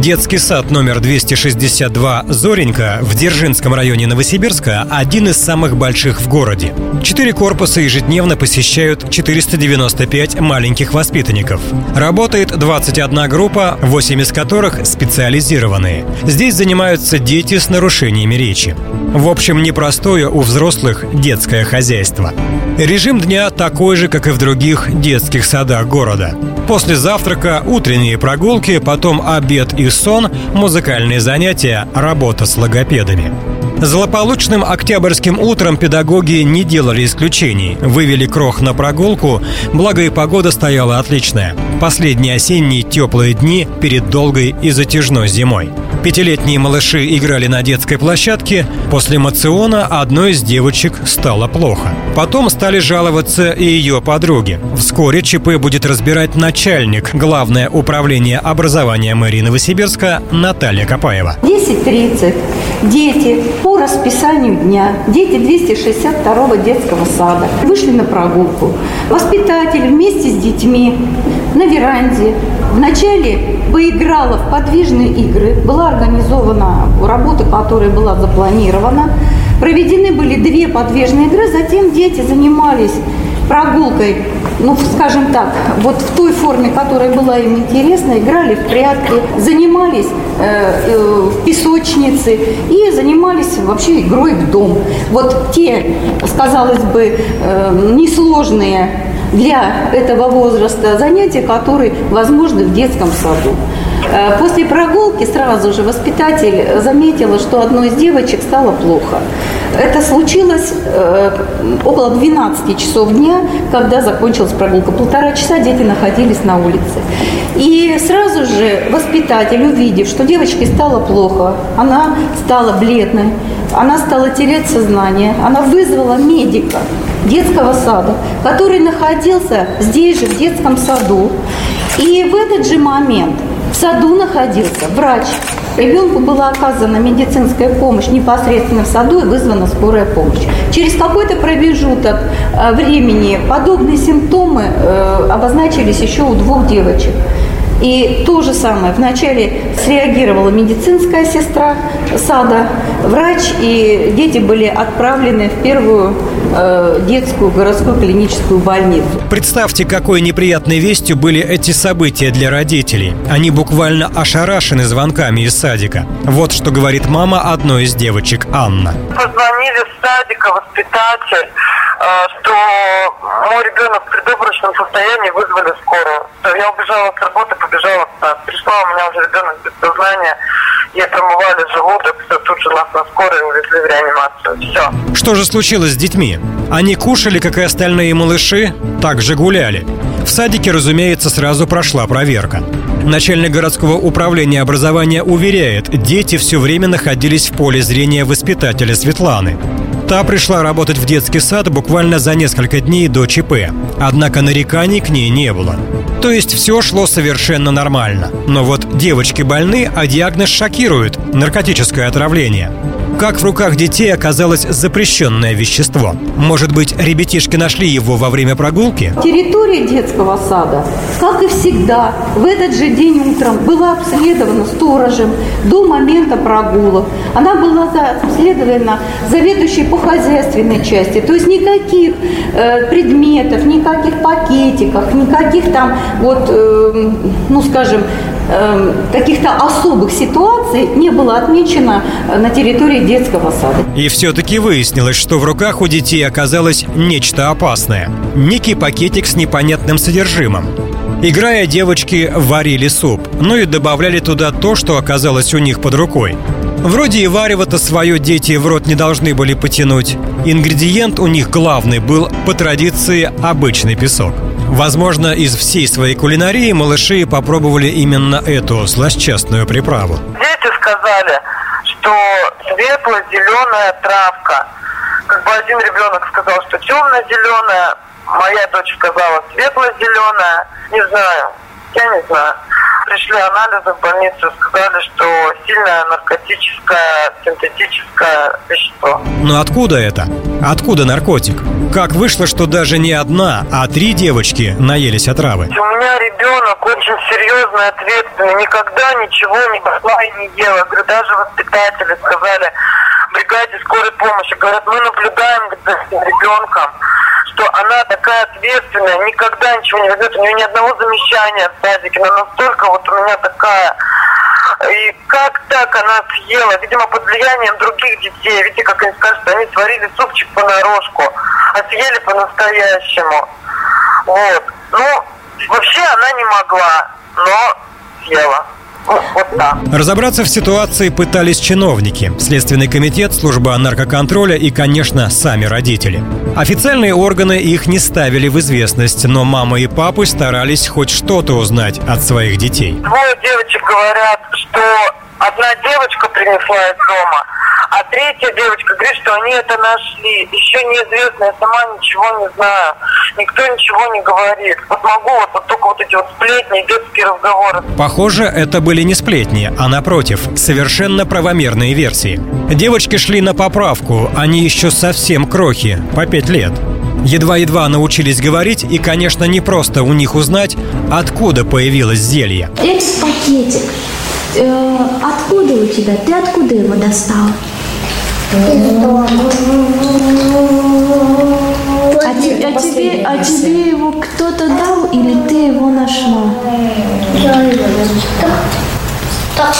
Детский сад номер 262 «Зоренька» в Дзержинском районе Новосибирска – один из самых больших в городе. Четыре корпуса ежедневно посещают 495 маленьких воспитанников. Работает 21 группа, 8 из которых специализированные. Здесь занимаются дети с нарушениями речи. В общем, непростое у взрослых детское хозяйство. Режим дня такой же, как и в других детских садах города. После завтрака утренние прогулки, потом обед и сон, музыкальные занятия, работа с логопедами. Злополучным октябрьским утром педагоги не делали исключений. Вывели крох на прогулку, благо и погода стояла отличная. Последние осенние теплые дни перед долгой и затяжной зимой. Пятилетние малыши играли на детской площадке. После мациона одной из девочек стало плохо. Потом стали жаловаться и ее подруги. Вскоре ЧП будет разбирать начальник Главное управление образования мэрии Новосибирска Наталья Копаева. 10.30. Дети по расписанию дня, дети 262-го детского сада, вышли на прогулку. Воспитатель вместе с детьми на веранде. Вначале поиграла в подвижные игры, была организована работа, которая была запланирована. Проведены были две подвижные игры, затем дети занимались прогулкой, ну, скажем так, вот в той форме, которая была им интересна, играли в прятки, занимались э, э, в песочнице и занимались вообще игрой в дом. Вот те, сказалось бы, э, несложные для этого возраста занятия, которые возможны в детском саду. Э, после прогулки сразу же воспитатель заметила, что одной из девочек стало плохо. Это случилось э, около 12 часов дня, когда закончилась прогулка. Полтора часа дети находились на улице. И сразу же воспитатель, увидев, что девочке стало плохо, она стала бледной, она стала терять сознание, она вызвала медика детского сада, который находился здесь же, в детском саду. И в этот же момент в саду находился врач. Ребенку была оказана медицинская помощь непосредственно в саду и вызвана скорая помощь. Через какой-то промежуток э, времени подобные симптомы э, обозначились еще у двух девочек. И то же самое. Вначале среагировала медицинская сестра сада, врач, и дети были отправлены в первую э, детскую городскую клиническую больницу. Представьте, какой неприятной вестью были эти события для родителей. Они буквально ошарашены звонками из садика. Вот что говорит мама одной из девочек, Анна. Позвонили в садика, воспитатель, что мой ребенок в предобрачном состоянии вызвали скорую. Я убежала с работы, побежала в сад. Пришла, у меня уже ребенок без сознания. Ей промывали желудок, все, тут же нас на скорой увезли в реанимацию. Все. Что же случилось с детьми? Они кушали, как и остальные малыши, также гуляли. В садике, разумеется, сразу прошла проверка. Начальник городского управления образования уверяет, дети все время находились в поле зрения воспитателя Светланы. Та пришла работать в детский сад буквально за несколько дней до ЧП. Однако нареканий к ней не было. То есть все шло совершенно нормально. Но вот девочки больны, а диагноз шокирует – наркотическое отравление как в руках детей оказалось запрещенное вещество. Может быть, ребятишки нашли его во время прогулки? Территория детского сада, как и всегда, в этот же день утром была обследована сторожем до момента прогулок. Она была обследована заведующей по хозяйственной части. То есть никаких э, предметов, никаких пакетиков, никаких там вот, э, ну скажем, э, каких-то особых ситуаций не было отмечено на территории детского сада. И все-таки выяснилось, что в руках у детей оказалось нечто опасное. Некий пакетик с непонятным содержимым. Играя, девочки варили суп, ну и добавляли туда то, что оказалось у них под рукой. Вроде и варево-то свое дети в рот не должны были потянуть. Ингредиент у них главный был, по традиции, обычный песок. Возможно, из всей своей кулинарии малыши попробовали именно эту злосчастную приправу. Дети сказали, что светло-зеленая травка. Как бы один ребенок сказал, что темно-зеленая, моя дочь сказала светло-зеленая. Не знаю, я не знаю. пришли анализы в больницу, сказали, что сильное наркотическое, синтетическое вещество. Но откуда это? Откуда наркотик? Как вышло, что даже не одна, а три девочки наелись отравы? У меня ребенок очень серьезный, ответственный, никогда ничего не пошла и не ела. Говорю, даже воспитатели сказали, бригаде скорой помощи, говорят, мы наблюдаем за ребенком что она такая ответственная, никогда ничего не возьмет, у нее ни одного замечания в садике, но настолько вот у меня такая... И как так она съела? Видимо, под влиянием других детей. Видите, как они скажут, они сварили супчик понарошку, съели по-настоящему. Вот. Ну, вообще она не могла, но съела. Разобраться в ситуации пытались чиновники, Следственный комитет, служба наркоконтроля и, конечно, сами родители. Официальные органы их не ставили в известность, но мама и папы старались хоть что-то узнать от своих детей. Двое девочек говорят, что одна девочка принесла из дома, а третья девочка говорит, что они это нашли. Еще неизвестно, я сама ничего не знаю. Никто ничего не говорит. Вот могу вот, вот только вот эти вот сплетни, детские разговоры. Похоже, это были не сплетни, а напротив, совершенно правомерные версии. Девочки шли на поправку, они еще совсем крохи, по пять лет. Едва-едва научились говорить, и, конечно, не просто у них узнать, откуда появилось зелье. Экс-пакетик. Э, откуда у тебя? Ты откуда его достал? А, те, а, тебе, а тебе его кто-то дал или ты его нашла? Я его нашла.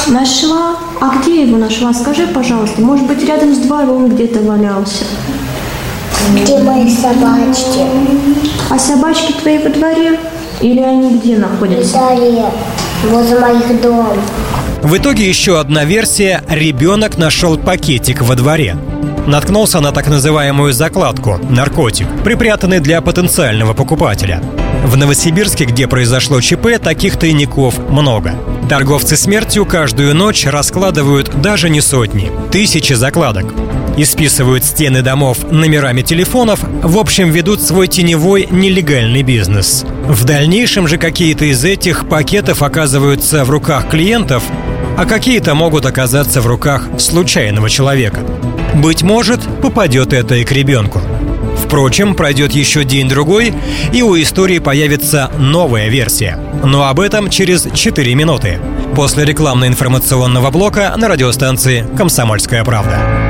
Нашла? А где его нашла? Скажи, пожалуйста. Может быть, рядом с двором где-то валялся? Где мои собачки? А собачки твои во дворе? Или они где находятся? В дворе, возле моих дом. В итоге еще одна версия – ребенок нашел пакетик во дворе. Наткнулся на так называемую закладку – наркотик, припрятанный для потенциального покупателя. В Новосибирске, где произошло ЧП, таких тайников много. Торговцы смертью каждую ночь раскладывают даже не сотни, тысячи закладок. Исписывают стены домов номерами телефонов, в общем, ведут свой теневой нелегальный бизнес. В дальнейшем же какие-то из этих пакетов оказываются в руках клиентов, а какие-то могут оказаться в руках случайного человека. Быть может, попадет это и к ребенку. Впрочем, пройдет еще день-другой, и у истории появится новая версия. Но об этом через 4 минуты. После рекламно-информационного блока на радиостанции «Комсомольская правда».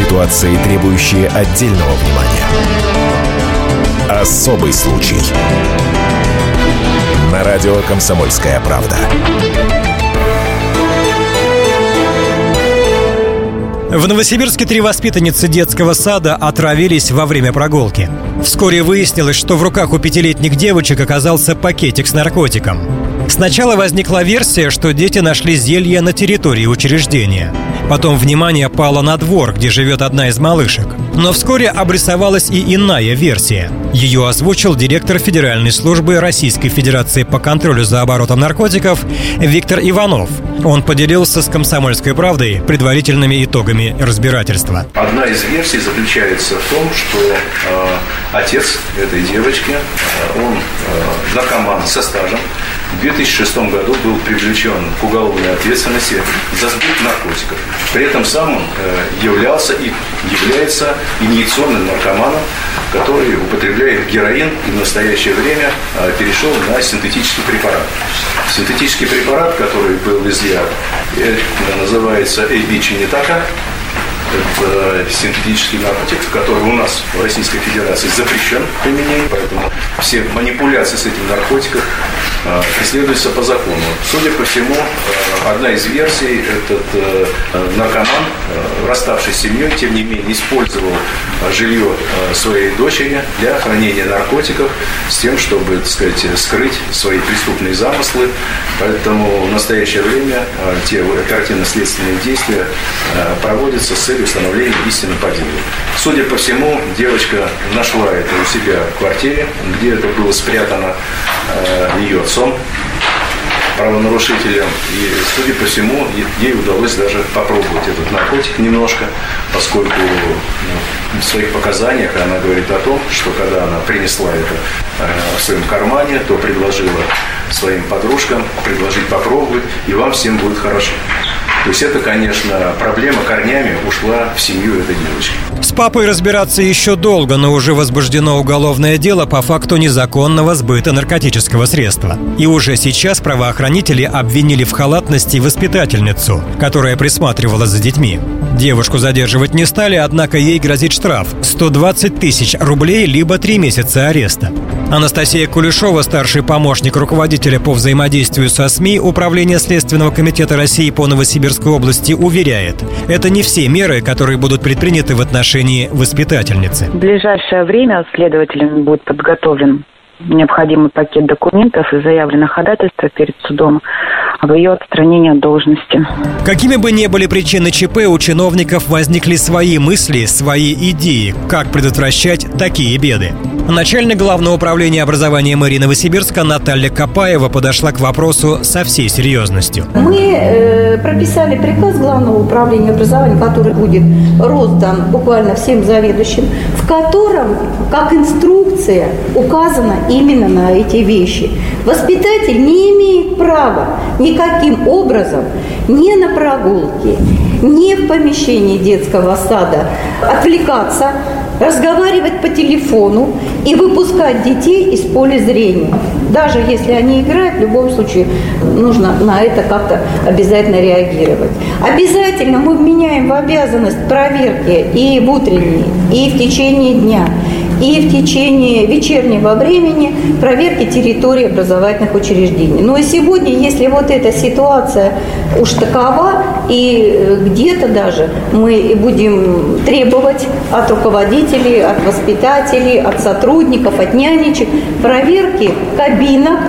Ситуации, требующие отдельного внимания. Особый случай. На радио «Комсомольская правда». В Новосибирске три воспитанницы детского сада отравились во время прогулки. Вскоре выяснилось, что в руках у пятилетних девочек оказался пакетик с наркотиком. Сначала возникла версия, что дети нашли зелье на территории учреждения. Потом внимание пало на двор, где живет одна из малышек. Но вскоре обрисовалась и иная версия. Ее озвучил директор Федеральной службы Российской Федерации по контролю за оборотом наркотиков Виктор Иванов. Он поделился с «Комсомольской правдой» предварительными итогами разбирательства. Одна из версий заключается в том, что э, отец этой девочки, э, он э, наркоман со стажем, в 2006 году был привлечен к уголовной ответственности за сбыт наркотиков. При этом сам он э, являлся и является инъекционным наркоманом, который употребляет героин и в настоящее время э, перешел на синтетический препарат. Синтетический препарат, который был изъят, э, называется эйбичинитака, это синтетический наркотик, который у нас в Российской Федерации запрещен применение, поэтому все манипуляции с этим наркотиком преследуется по закону. Судя по всему, э, одна из версий, этот наркоман, расставшись с семьей, тем не менее, использовал жилье своей дочери для хранения наркотиков с тем, чтобы, так сказать, скрыть свои преступные замыслы. Поэтому в настоящее время те оперативно-следственные действия проводятся с целью установления истины делу. Судя по всему, девочка нашла это у себя в квартире, где это было спрятано э, ее отцом, правонарушителем. И, судя по всему, ей удалось даже попробовать этот наркотик немножко, поскольку ну, в своих показаниях она говорит о том, что когда она принесла это э, в своем кармане, то предложила своим подружкам предложить попробовать, и вам всем будет хорошо. То есть это, конечно, проблема корнями ушла в семью этой девочки. С папой разбираться еще долго, но уже возбуждено уголовное дело по факту незаконного сбыта наркотического средства. И уже сейчас правоохранители обвинили в халатности воспитательницу, которая присматривала за детьми. Девушку задерживать не стали, однако ей грозит штраф – 120 тысяч рублей либо 3 месяца ареста. Анастасия Кулешова, старший помощник руководителя по взаимодействию со СМИ Управления Следственного комитета России по Новосибирской области, уверяет, это не все меры, которые будут предприняты в отношении воспитательницы. В ближайшее время следователям будет подготовлен необходимый пакет документов и заявлено ходатайство перед судом об ее отстранении от должности. Какими бы ни были причины ЧП, у чиновников возникли свои мысли, свои идеи, как предотвращать такие беды. Начальник Главного управления образования мэрии Новосибирска Наталья Капаева подошла к вопросу со всей серьезностью. Мы э, прописали приказ Главного управления образования, который будет роздан буквально всем заведующим, в котором, как инструкция, указано именно на эти вещи. Воспитатель не имеет права никаким образом ни на прогулке, ни в помещении детского сада отвлекаться, разговаривать по телефону и выпускать детей из поля зрения. Даже если они играют, в любом случае нужно на это как-то обязательно реагировать. Обязательно мы вменяем в обязанность проверки и в утренней, и в течение дня и в течение вечернего времени проверки территории образовательных учреждений. Ну и сегодня, если вот эта ситуация уж такова, и э, где-то даже мы будем требовать от руководителей, от воспитателей, от сотрудников, от нянечек проверки кабинок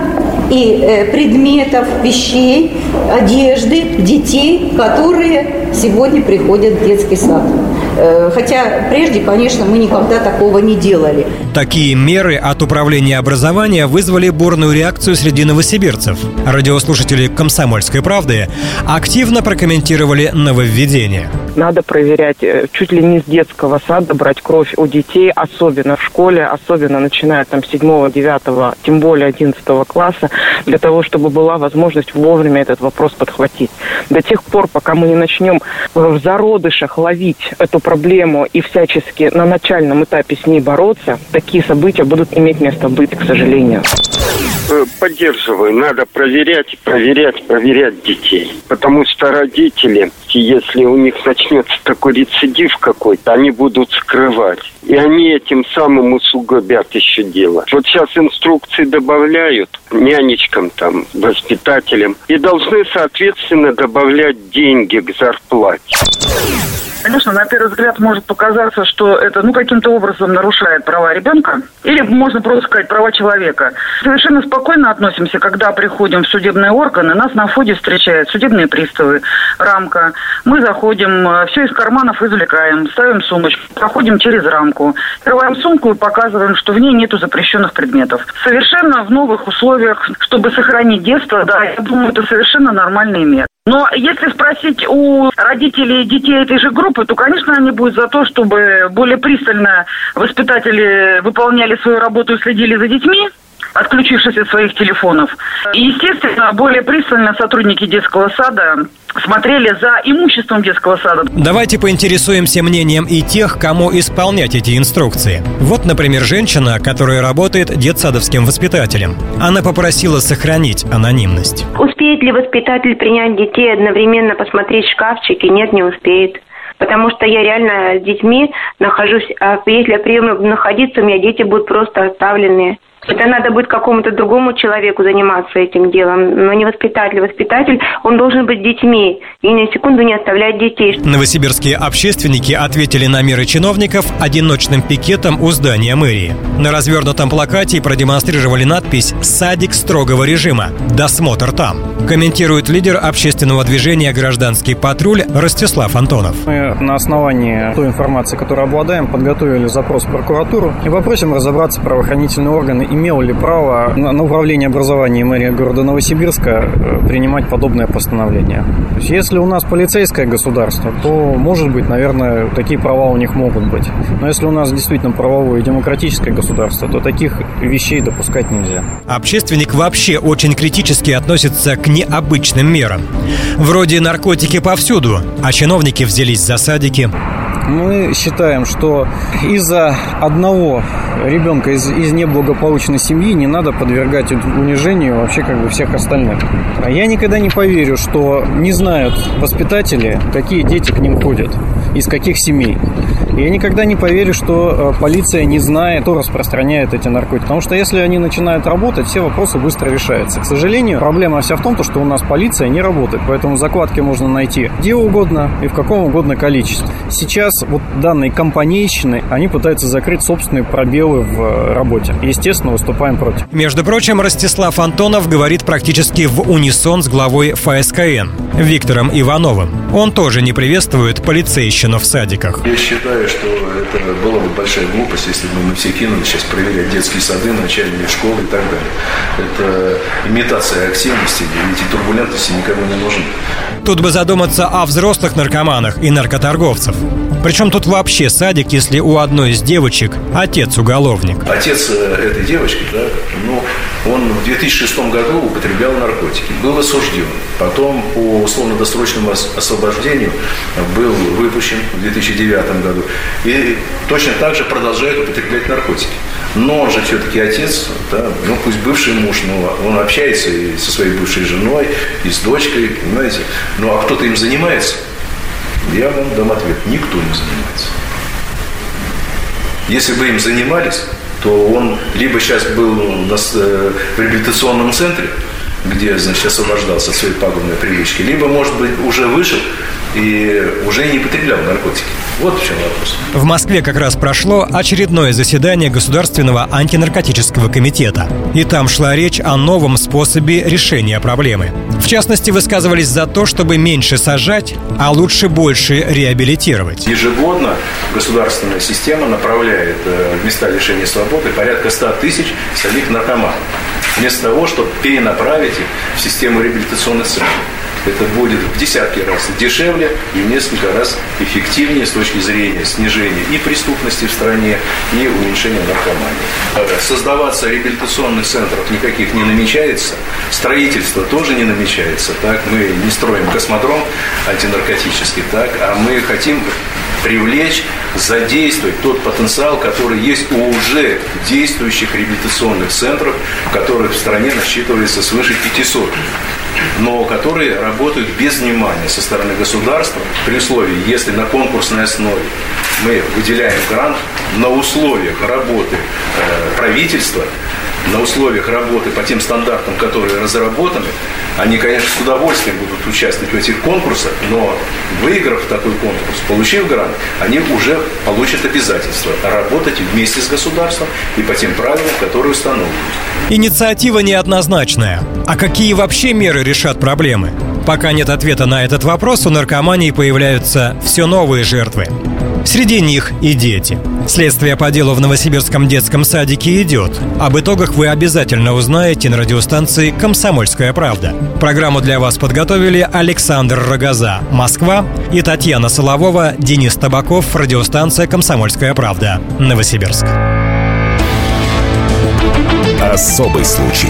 и э, предметов, вещей, одежды детей, которые сегодня приходят в детский сад. Э, хотя прежде, конечно, мы никогда такого не делали. Такие меры от Управления образования вызвали бурную реакцию среди новосибирцев. Радиослушатели «Комсомольской правды» активно прокомментировали нововведение. Надо проверять э, чуть ли не с детского сада, брать кровь у детей, особенно в школе, особенно начиная там с 7 9 тем более 11 класса, для того, чтобы была возможность вовремя этот вопрос подхватить. До тех пор, пока мы не начнем в зародышах ловить эту проблему и всячески на начальном этапе с ней бороться, такие события будут иметь место быть, к сожалению. Э, поддерживаю. Надо проверять, проверять, проверять детей. Потому что родители, если у них начнется такой рецидив какой-то, они будут скрывать. И они этим самым усугубят еще дело. Вот сейчас инструкции добавляют нянечкам, там, воспитателям. И должны, соответственно, добавлять деньги к зарплате. Конечно, на первый взгляд может показаться, что это ну, каким-то образом нарушает права ребенка, или можно просто сказать права человека. Совершенно спокойно относимся, когда приходим в судебные органы, нас на входе встречают судебные приставы, рамка. Мы заходим, э, все из карманов извлекаем, ставим сумочку, проходим через рамку, открываем сумку и показываем, что в ней нету запрещенных предметов. Совершенно в новых условиях, чтобы сохранить детство, да, я думаю, это совершенно нормальный меры. Но если спросить у родителей детей этой же группы, то, конечно, они будут за то, чтобы более пристально воспитатели выполняли свою работу и следили за детьми, отключившись от своих телефонов. И, естественно, более пристально сотрудники детского сада смотрели за имуществом детского сада. Давайте поинтересуемся мнением и тех, кому исполнять эти инструкции. Вот, например, женщина, которая работает детсадовским воспитателем. Она попросила сохранить анонимность. Успеет ли воспитатель принять детей одновременно посмотреть шкафчики? Нет, не успеет потому что я реально с детьми нахожусь, а если я приемлю находиться, у меня дети будут просто оставлены Это надо будет какому-то другому человеку заниматься этим делом, но не воспитатель. Воспитатель, он должен быть детьми и ни на секунду не оставлять детей. Новосибирские общественники ответили на меры чиновников одиночным пикетом у здания мэрии. На развернутом плакате продемонстрировали надпись «Садик строгого режима. Досмотр там». Комментирует лидер общественного движения «Гражданский патруль» Ростислав Антонов. Мы на основании той информации, которую обладаем, подготовили запрос в прокуратуру и попросим разобраться правоохранительные органы имел ли право на управление образования мэрии города Новосибирска э, принимать подобное постановление. То есть, если у нас полицейское государство, то, может быть, наверное, такие права у них могут быть. Но если у нас действительно правовое и демократическое государство, то таких вещей допускать нельзя. Общественник вообще очень критически относится к необычным мерам. Вроде наркотики повсюду, а чиновники взялись за садики. Мы считаем, что из-за одного ребенка из, из неблагополучной семьи не надо подвергать унижению вообще как бы всех остальных. Я никогда не поверю, что не знают воспитатели, какие дети к ним ходят, из каких семей. Я никогда не поверю, что э, полиция не знает, кто распространяет эти наркотики. Потому что если они начинают работать, все вопросы быстро решаются. К сожалению, проблема вся в том, что у нас полиция не работает. Поэтому закладки можно найти где угодно и в каком угодно количестве. Сейчас вот данные компанейщины, они пытаются закрыть собственные пробелы в э, работе. Естественно, выступаем против. Между прочим, Ростислав Антонов говорит практически в унисон с главой ФСКН Виктором Ивановым. Он тоже не приветствует полицейщину в садиках. Я считаю, что это была бы большая глупость, если бы мы все кинули сейчас проверять детские сады, начальные школы и так далее. Это имитация активности, эти турбулентности никому не нужны. Тут бы задуматься о взрослых наркоманах и наркоторговцев. Причем тут вообще садик, если у одной из девочек отец уголовник. Отец э, этой девочки, да, ну, он в 2006 году употреблял наркотики, был осужден. Потом по условно-досрочному освобождению был выпущен в 2009 году. И точно так же продолжает употреблять наркотики. Но он же все-таки отец, да, ну пусть бывший муж, но он общается и со своей бывшей женой, и с дочкой, понимаете. Ну а кто-то им занимается? Я вам дам ответ. Никто не занимается. Если бы им занимались, то он либо сейчас был на, э, в реабилитационном центре, где, значит, освобождался от своей пагубной привычки, либо, может быть, уже вышел и уже не потреблял наркотики. Вот в чем вопрос. В Москве как раз прошло очередное заседание Государственного антинаркотического комитета. И там шла речь о новом способе решения проблемы. В частности, высказывались за то, чтобы меньше сажать, а лучше больше реабилитировать. Ежегодно государственная система направляет э, в места лишения свободы порядка 100 тысяч самих наркоманов. Вместо того, чтобы перенаправить их в систему реабилитационных центров это будет в десятки раз дешевле и в несколько раз эффективнее с точки зрения снижения и преступности в стране, и уменьшения наркомании. Создаваться реабилитационных центров никаких не намечается, строительство тоже не намечается. Так? Мы не строим космодром антинаркотический, так? а мы хотим привлечь, задействовать тот потенциал, который есть у уже действующих реабилитационных центров, которых в стране насчитывается свыше 500 но которые работают без внимания со стороны государства при условии, если на конкурсной основе мы выделяем грант на условиях работы э, правительства, на условиях работы по тем стандартам, которые разработаны, они, конечно, с удовольствием будут участвовать в этих конкурсах, но выиграв такой конкурс, получив грант, они уже получат обязательство работать вместе с государством и по тем правилам, которые установлены. Инициатива неоднозначная. А какие вообще меры решат проблемы? Пока нет ответа на этот вопрос, у наркомании появляются все новые жертвы. Среди них и дети. Следствие по делу в Новосибирском детском садике идет. Об итогах вы обязательно узнаете на радиостанции «Комсомольская правда». Программу для вас подготовили Александр Рогоза, Москва, и Татьяна Соловова, Денис Табаков, радиостанция «Комсомольская правда», Новосибирск. Особый случай.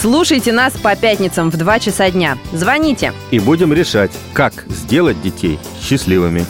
Слушайте нас по пятницам в 2 часа дня. Звоните. И будем решать, как сделать детей счастливыми.